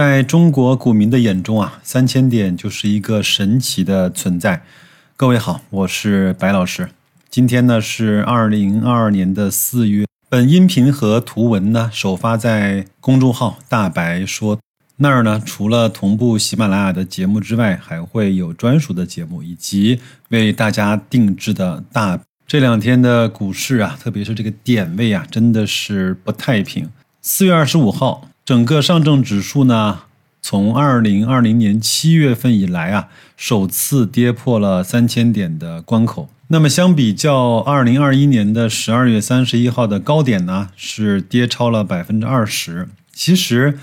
在中国股民的眼中啊，三千点就是一个神奇的存在。各位好，我是白老师。今天呢是二零二二年的四月。本音频和图文呢首发在公众号“大白说”那儿呢，除了同步喜马拉雅的节目之外，还会有专属的节目以及为大家定制的大。这两天的股市啊，特别是这个点位啊，真的是不太平。四月二十五号。整个上证指数呢，从二零二零年七月份以来啊，首次跌破了三千点的关口。那么相比较二零二一年的十二月三十一号的高点呢，是跌超了百分之二十。其实，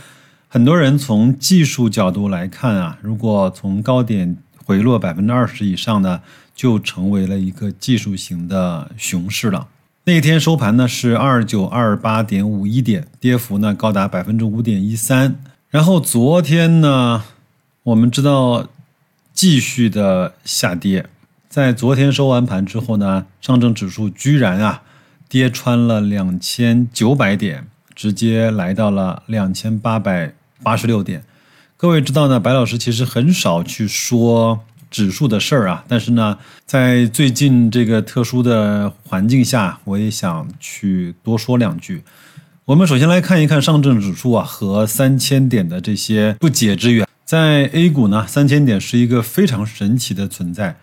很多人从技术角度来看啊，如果从高点回落百分之二十以上呢，就成为了一个技术型的熊市了。那天收盘呢是二九二八点五一点，跌幅呢高达百分之五点一三。然后昨天呢，我们知道继续的下跌，在昨天收完盘之后呢，上证指数居然啊跌穿了两千九百点，直接来到了两千八百八十六点。各位知道呢，白老师其实很少去说。指数的事儿啊，但是呢，在最近这个特殊的环境下，我也想去多说两句。我们首先来看一看上证指数啊和三千点的这些不解之缘。在 A 股呢，三千点是一个非常神奇的存在。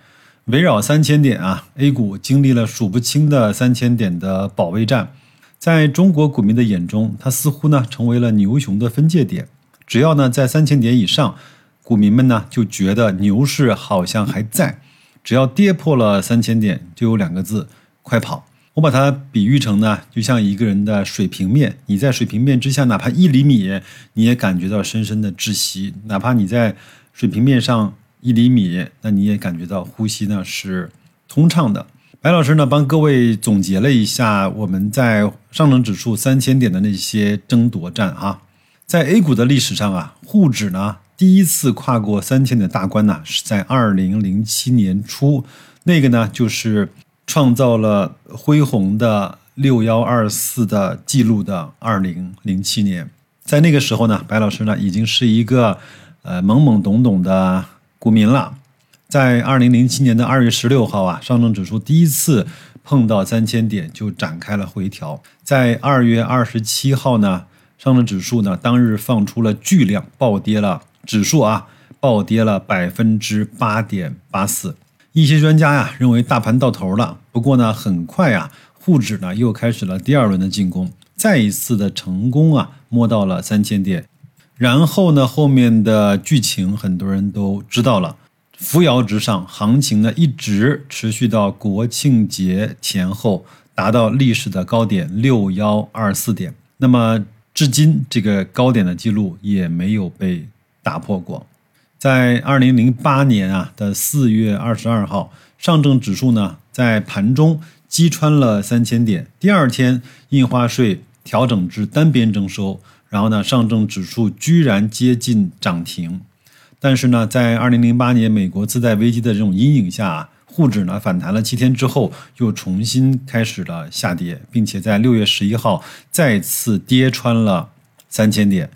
围绕三千点啊，A 股经历了数不清的三千点的保卫战。在中国股民的眼中，它似乎呢成为了牛熊的分界点。只要呢在三千点以上。股民们呢就觉得牛市好像还在，只要跌破了三千点，就有两个字：快跑。我把它比喻成呢，就像一个人的水平面，你在水平面之下，哪怕一厘米，你也感觉到深深的窒息；哪怕你在水平面上一厘米，那你也感觉到呼吸呢是通畅的。白老师呢帮各位总结了一下我们在上证指数三千点的那些争夺战啊，在 A 股的历史上啊，沪指呢。第一次跨过三千的大关呢，是在二零零七年初，那个呢就是创造了恢宏的六幺二四的记录的二零零七年。在那个时候呢，白老师呢已经是一个呃懵懵懂懂的股民了。在二零零七年的二月十六号啊，上证指数第一次碰到三千点就展开了回调。在二月二十七号呢，上证指数呢当日放出了巨量，暴跌了。指数啊暴跌了百分之八点八四，一些专家呀认为大盘到头了。不过呢，很快啊，沪指呢又开始了第二轮的进攻，再一次的成功啊摸到了三千点。然后呢，后面的剧情很多人都知道了，扶摇直上，行情呢一直持续到国庆节前后，达到历史的高点六幺二四点。那么至今这个高点的记录也没有被。打破过，在二零零八年啊的四月二十二号，上证指数呢在盘中击穿了三千点。第二天，印花税调整至单边征收，然后呢，上证指数居然接近涨停。但是呢，在二零零八年美国次贷危机的这种阴影下，沪指呢反弹了七天之后，又重新开始了下跌，并且在六月十一号再次跌穿了三千点。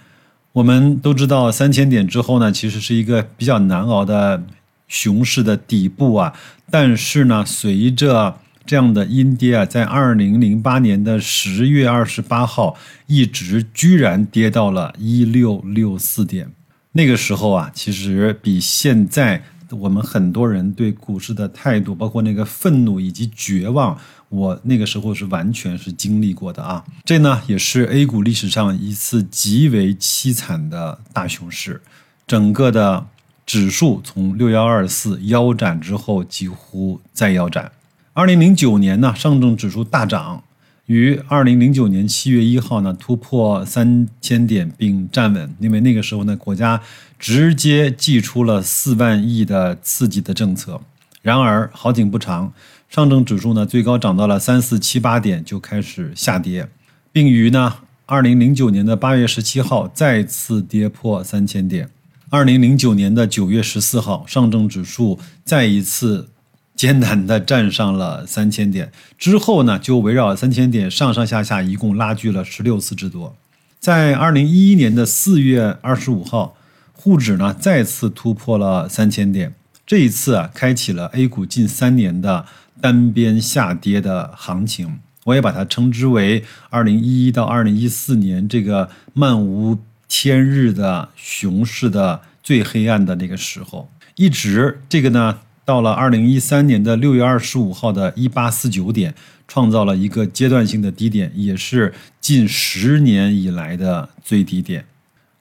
我们都知道，三千点之后呢，其实是一个比较难熬的熊市的底部啊。但是呢，随着这样的阴跌啊，在二零零八年的十月二十八号，一直居然跌到了一六六四点。那个时候啊，其实比现在我们很多人对股市的态度，包括那个愤怒以及绝望。我那个时候是完全是经历过的啊，这呢也是 A 股历史上一次极为凄惨的大熊市，整个的指数从六幺二四腰斩之后几乎再腰斩。二零零九年呢，上证指数大涨，于二零零九年七月一号呢突破三千点并站稳，因为那个时候呢国家直接寄出了四万亿的刺激的政策。然而好景不长。上证指数呢，最高涨到了三四七八点，就开始下跌，并于呢二零零九年的八月十七号再次跌破三千点。二零零九年的九月十四号，上证指数再一次艰难的站上了三千点，之后呢就围绕三千点上上下下一共拉锯了十六次之多。在二零一一年的四月二十五号，沪指呢再次突破了三千点，这一次啊，开启了 A 股近三年的单边下跌的行情。我也把它称之为二零一一到二零一四年这个漫无天日的熊市的最黑暗的那个时候，一直这个呢，到了二零一三年的六月二十五号的一八四九点。创造了一个阶段性的低点，也是近十年以来的最低点。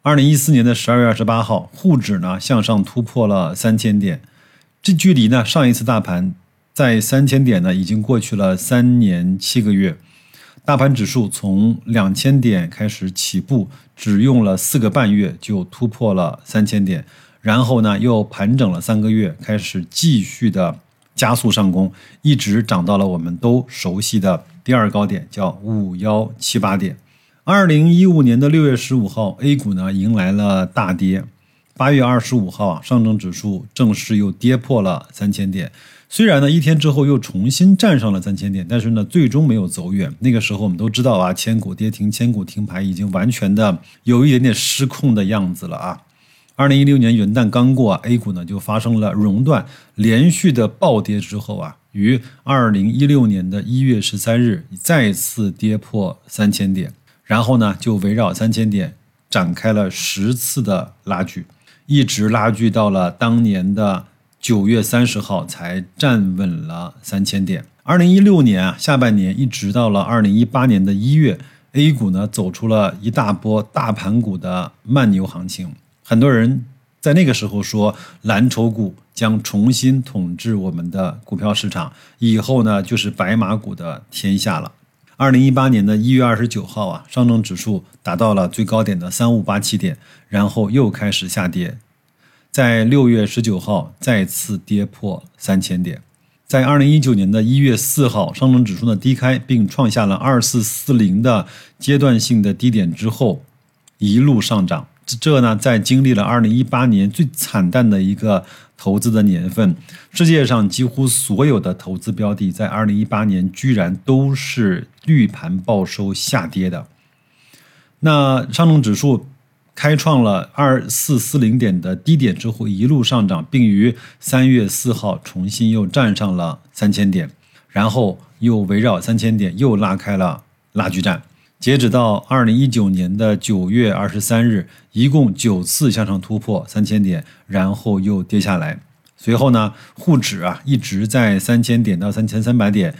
二零一四年的十二月二十八号，沪指呢向上突破了三千点，这距离呢上一次大盘在三千点呢已经过去了三年七个月。大盘指数从两千点开始起步，只用了四个半月就突破了三千点，然后呢又盘整了三个月，开始继续的。加速上攻，一直涨到了我们都熟悉的第二高点，叫五幺七八点。二零一五年的六月十五号，A 股呢迎来了大跌。八月二十五号啊，上证指数正式又跌破了三千点。虽然呢一天之后又重新站上了三千点，但是呢最终没有走远。那个时候我们都知道啊，千股跌停，千股停牌，已经完全的有一点点失控的样子了啊。二零一六年元旦刚过，A 股呢就发生了熔断，连续的暴跌之后啊，于二零一六年的一月十三日再次跌破三千点，然后呢就围绕三千点展开了十次的拉锯，一直拉锯到了当年的九月三十号才站稳了三千点。二零一六年啊下半年一直到了二零一八年的一月，A 股呢走出了一大波大盘股的慢牛行情。很多人在那个时候说，蓝筹股将重新统治我们的股票市场，以后呢就是白马股的天下了。二零一八年的一月二十九号啊，上证指数达到了最高点的三五八七点，然后又开始下跌，在六月十九号再次跌破三千点，在二零一九年的一月四号，上证指数呢低开并创下了二四四零的阶段性的低点之后，一路上涨。这呢，在经历了二零一八年最惨淡的一个投资的年份，世界上几乎所有的投资标的，在二零一八年居然都是绿盘报收下跌的。那上证指数开创了二四四零点的低点之后，一路上涨，并于三月四号重新又站上了三千点，然后又围绕三千点又拉开了拉锯战。截止到二零一九年的九月二十三日，一共九次向上突破三千点，然后又跌下来。随后呢，沪指啊一直在三千点到三千三百点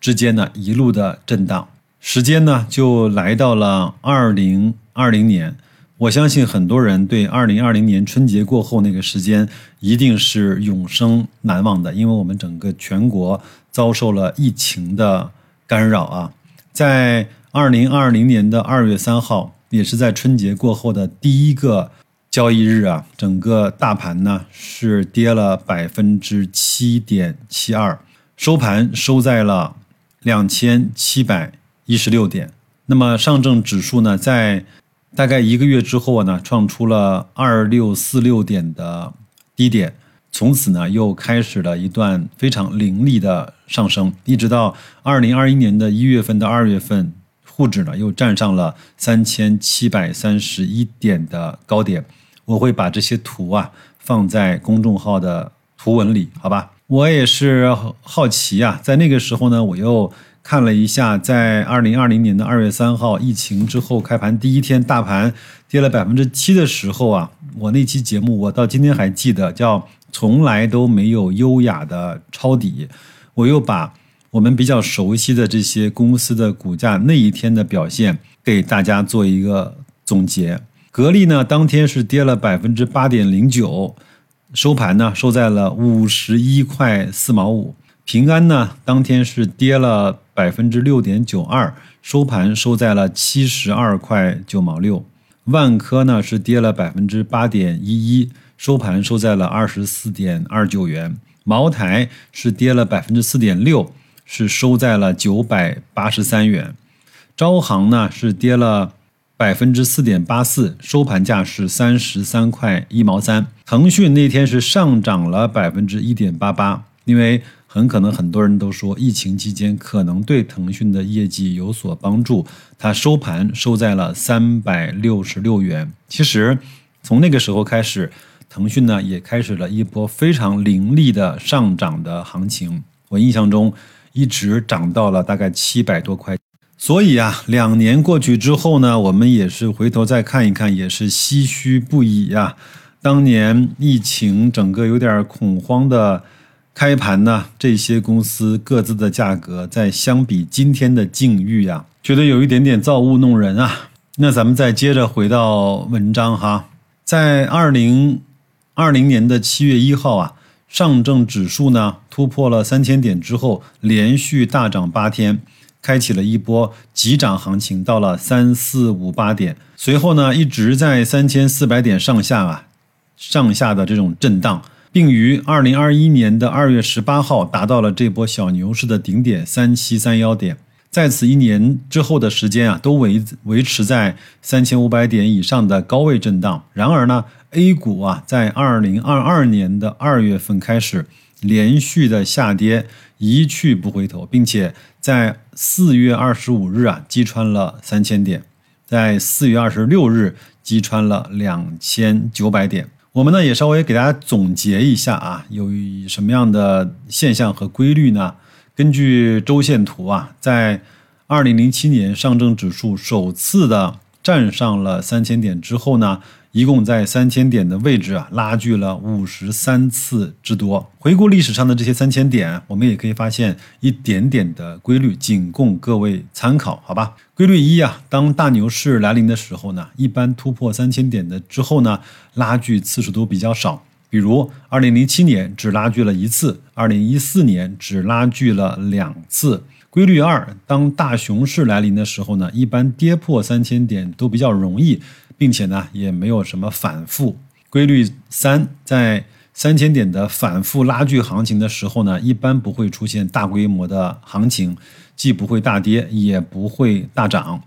之间呢一路的震荡，时间呢就来到了二零二零年。我相信很多人对二零二零年春节过后那个时间一定是永生难忘的，因为我们整个全国遭受了疫情的干扰啊，在。二零二零年的二月三号，也是在春节过后的第一个交易日啊，整个大盘呢是跌了百分之七点七二，收盘收在了两千七百一十六点。那么上证指数呢，在大概一个月之后呢，创出了二六四六点的低点，从此呢又开始了一段非常凌厉的上升，一直到二零二一年的一月份到二月份。沪指呢又站上了三千七百三十一点的高点，我会把这些图啊放在公众号的图文里，好吧？我也是好奇啊，在那个时候呢，我又看了一下，在二零二零年的二月三号疫情之后开盘第一天，大盘跌了百分之七的时候啊，我那期节目我到今天还记得，叫从来都没有优雅的抄底，我又把。我们比较熟悉的这些公司的股价那一天的表现，给大家做一个总结。格力呢，当天是跌了百分之八点零九，收盘呢收在了五十一块四毛五。平安呢，当天是跌了百分之六点九二，收盘收在了七十二块九毛六。万科呢是跌了百分之八点一一，收盘收在了二十四点二九元。茅台是跌了百分之四点六。是收在了九百八十三元，招行呢是跌了百分之四点八四，收盘价是三十三块一毛三。腾讯那天是上涨了百分之一点八八，因为很可能很多人都说疫情期间可能对腾讯的业绩有所帮助，它收盘收在了三百六十六元。其实从那个时候开始，腾讯呢也开始了一波非常凌厉的上涨的行情。我印象中一直涨到了大概七百多块。所以啊，两年过去之后呢，我们也是回头再看一看，也是唏嘘不已呀。当年疫情整个有点恐慌的开盘呢，这些公司各自的价格在相比今天的境遇呀，觉得有一点点造物弄人啊。那咱们再接着回到文章哈，在二零二零年的七月一号啊，上证指数呢突破了三千点之后，连续大涨八天。开启了一波急涨行情，到了三四五八点，随后呢一直在三千四百点上下啊，上下的这种震荡，并于二零二一年的二月十八号达到了这波小牛市的顶点三七三幺点，在此一年之后的时间啊，都维维持在三千五百点以上的高位震荡。然而呢，A 股啊，在二零二二年的二月份开始连续的下跌。一去不回头，并且在四月二十五日啊击穿了三千点，在四月二十六日击穿了两千九百点。我们呢也稍微给大家总结一下啊，有什么样的现象和规律呢？根据周线图啊，在二零零七年上证指数首次的站上了三千点之后呢。一共在三千点的位置啊，拉锯了五十三次之多。回顾历史上的这些三千点，我们也可以发现一点点的规律，仅供各位参考，好吧？规律一啊，当大牛市来临的时候呢，一般突破三千点的之后呢，拉锯次数都比较少。比如二零零七年只拉锯了一次，二零一四年只拉锯了两次。规律二，当大熊市来临的时候呢，一般跌破三千点都比较容易。并且呢，也没有什么反复。规律三，在三千点的反复拉锯行情的时候呢，一般不会出现大规模的行情，既不会大跌，也不会大涨。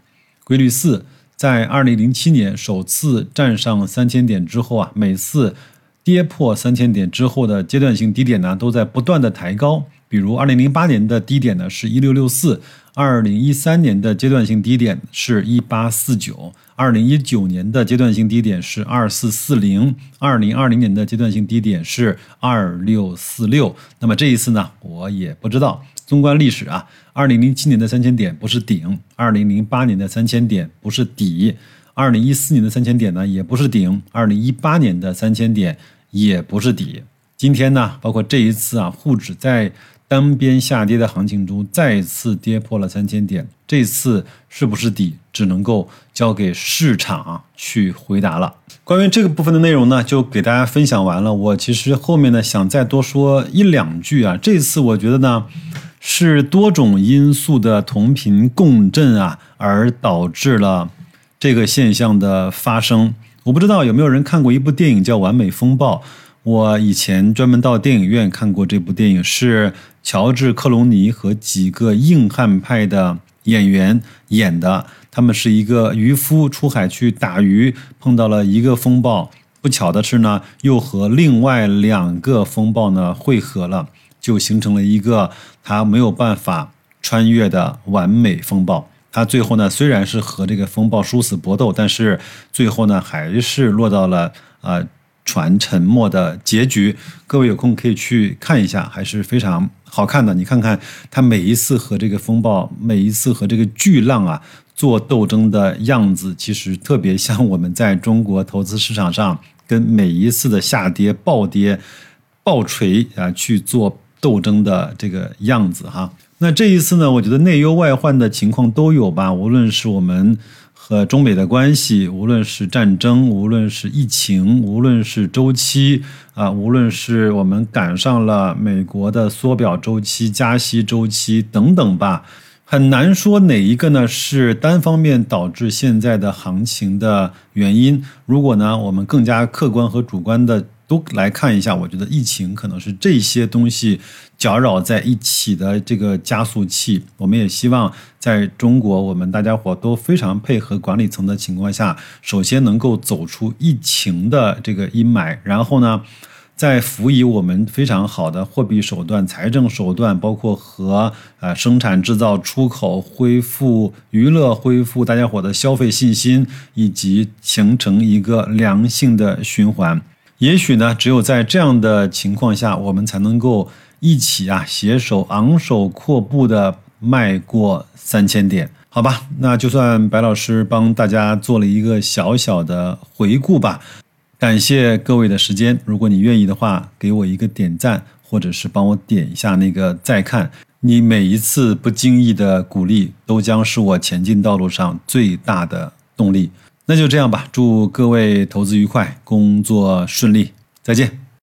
规律四，在二零零七年首次站上三千点之后啊，每次跌破三千点之后的阶段性低点呢，都在不断的抬高。比如二零零八年的低点呢是一六六四，二零一三年的阶段性低点是一八四九。二零一九年的阶段性低点是二四四零，二零二零年的阶段性低点是二六四六。那么这一次呢，我也不知道。纵观历史啊，二零零七年的三千点不是顶，二零零八年的三千点不是底，二零一四年的三千点呢也不是顶，二零一八年的三千点也不是底。今天呢，包括这一次啊，沪指在单边下跌的行情中再次跌破了三千点，这次是不是底，只能够交给市场去回答了。关于这个部分的内容呢，就给大家分享完了。我其实后面呢想再多说一两句啊。这次我觉得呢，是多种因素的同频共振啊，而导致了这个现象的发生。我不知道有没有人看过一部电影叫《完美风暴》。我以前专门到电影院看过这部电影，是乔治·克隆尼和几个硬汉派的演员演的。他们是一个渔夫出海去打鱼，碰到了一个风暴，不巧的是呢，又和另外两个风暴呢汇合了，就形成了一个他没有办法穿越的完美风暴。他最后呢，虽然是和这个风暴殊死搏斗，但是最后呢，还是落到了啊。船沉没的结局，各位有空可以去看一下，还是非常好看的。你看看他每一次和这个风暴，每一次和这个巨浪啊做斗争的样子，其实特别像我们在中国投资市场上跟每一次的下跌、暴跌、暴锤啊去做斗争的这个样子哈。那这一次呢，我觉得内忧外患的情况都有吧，无论是我们。和中美的关系，无论是战争，无论是疫情，无论是周期啊，无论是我们赶上了美国的缩表周期、加息周期等等吧，很难说哪一个呢是单方面导致现在的行情的原因。如果呢，我们更加客观和主观的。都来看一下，我觉得疫情可能是这些东西搅扰在一起的这个加速器。我们也希望在中国，我们大家伙都非常配合管理层的情况下，首先能够走出疫情的这个阴霾，然后呢，再辅以我们非常好的货币手段、财政手段，包括和呃生产制造、出口恢复、娱乐恢复，大家伙的消费信心，以及形成一个良性的循环。也许呢，只有在这样的情况下，我们才能够一起啊携手昂首阔步的迈过三千点。好吧，那就算白老师帮大家做了一个小小的回顾吧。感谢各位的时间，如果你愿意的话，给我一个点赞，或者是帮我点一下那个再看。你每一次不经意的鼓励，都将是我前进道路上最大的动力。那就这样吧，祝各位投资愉快，工作顺利，再见。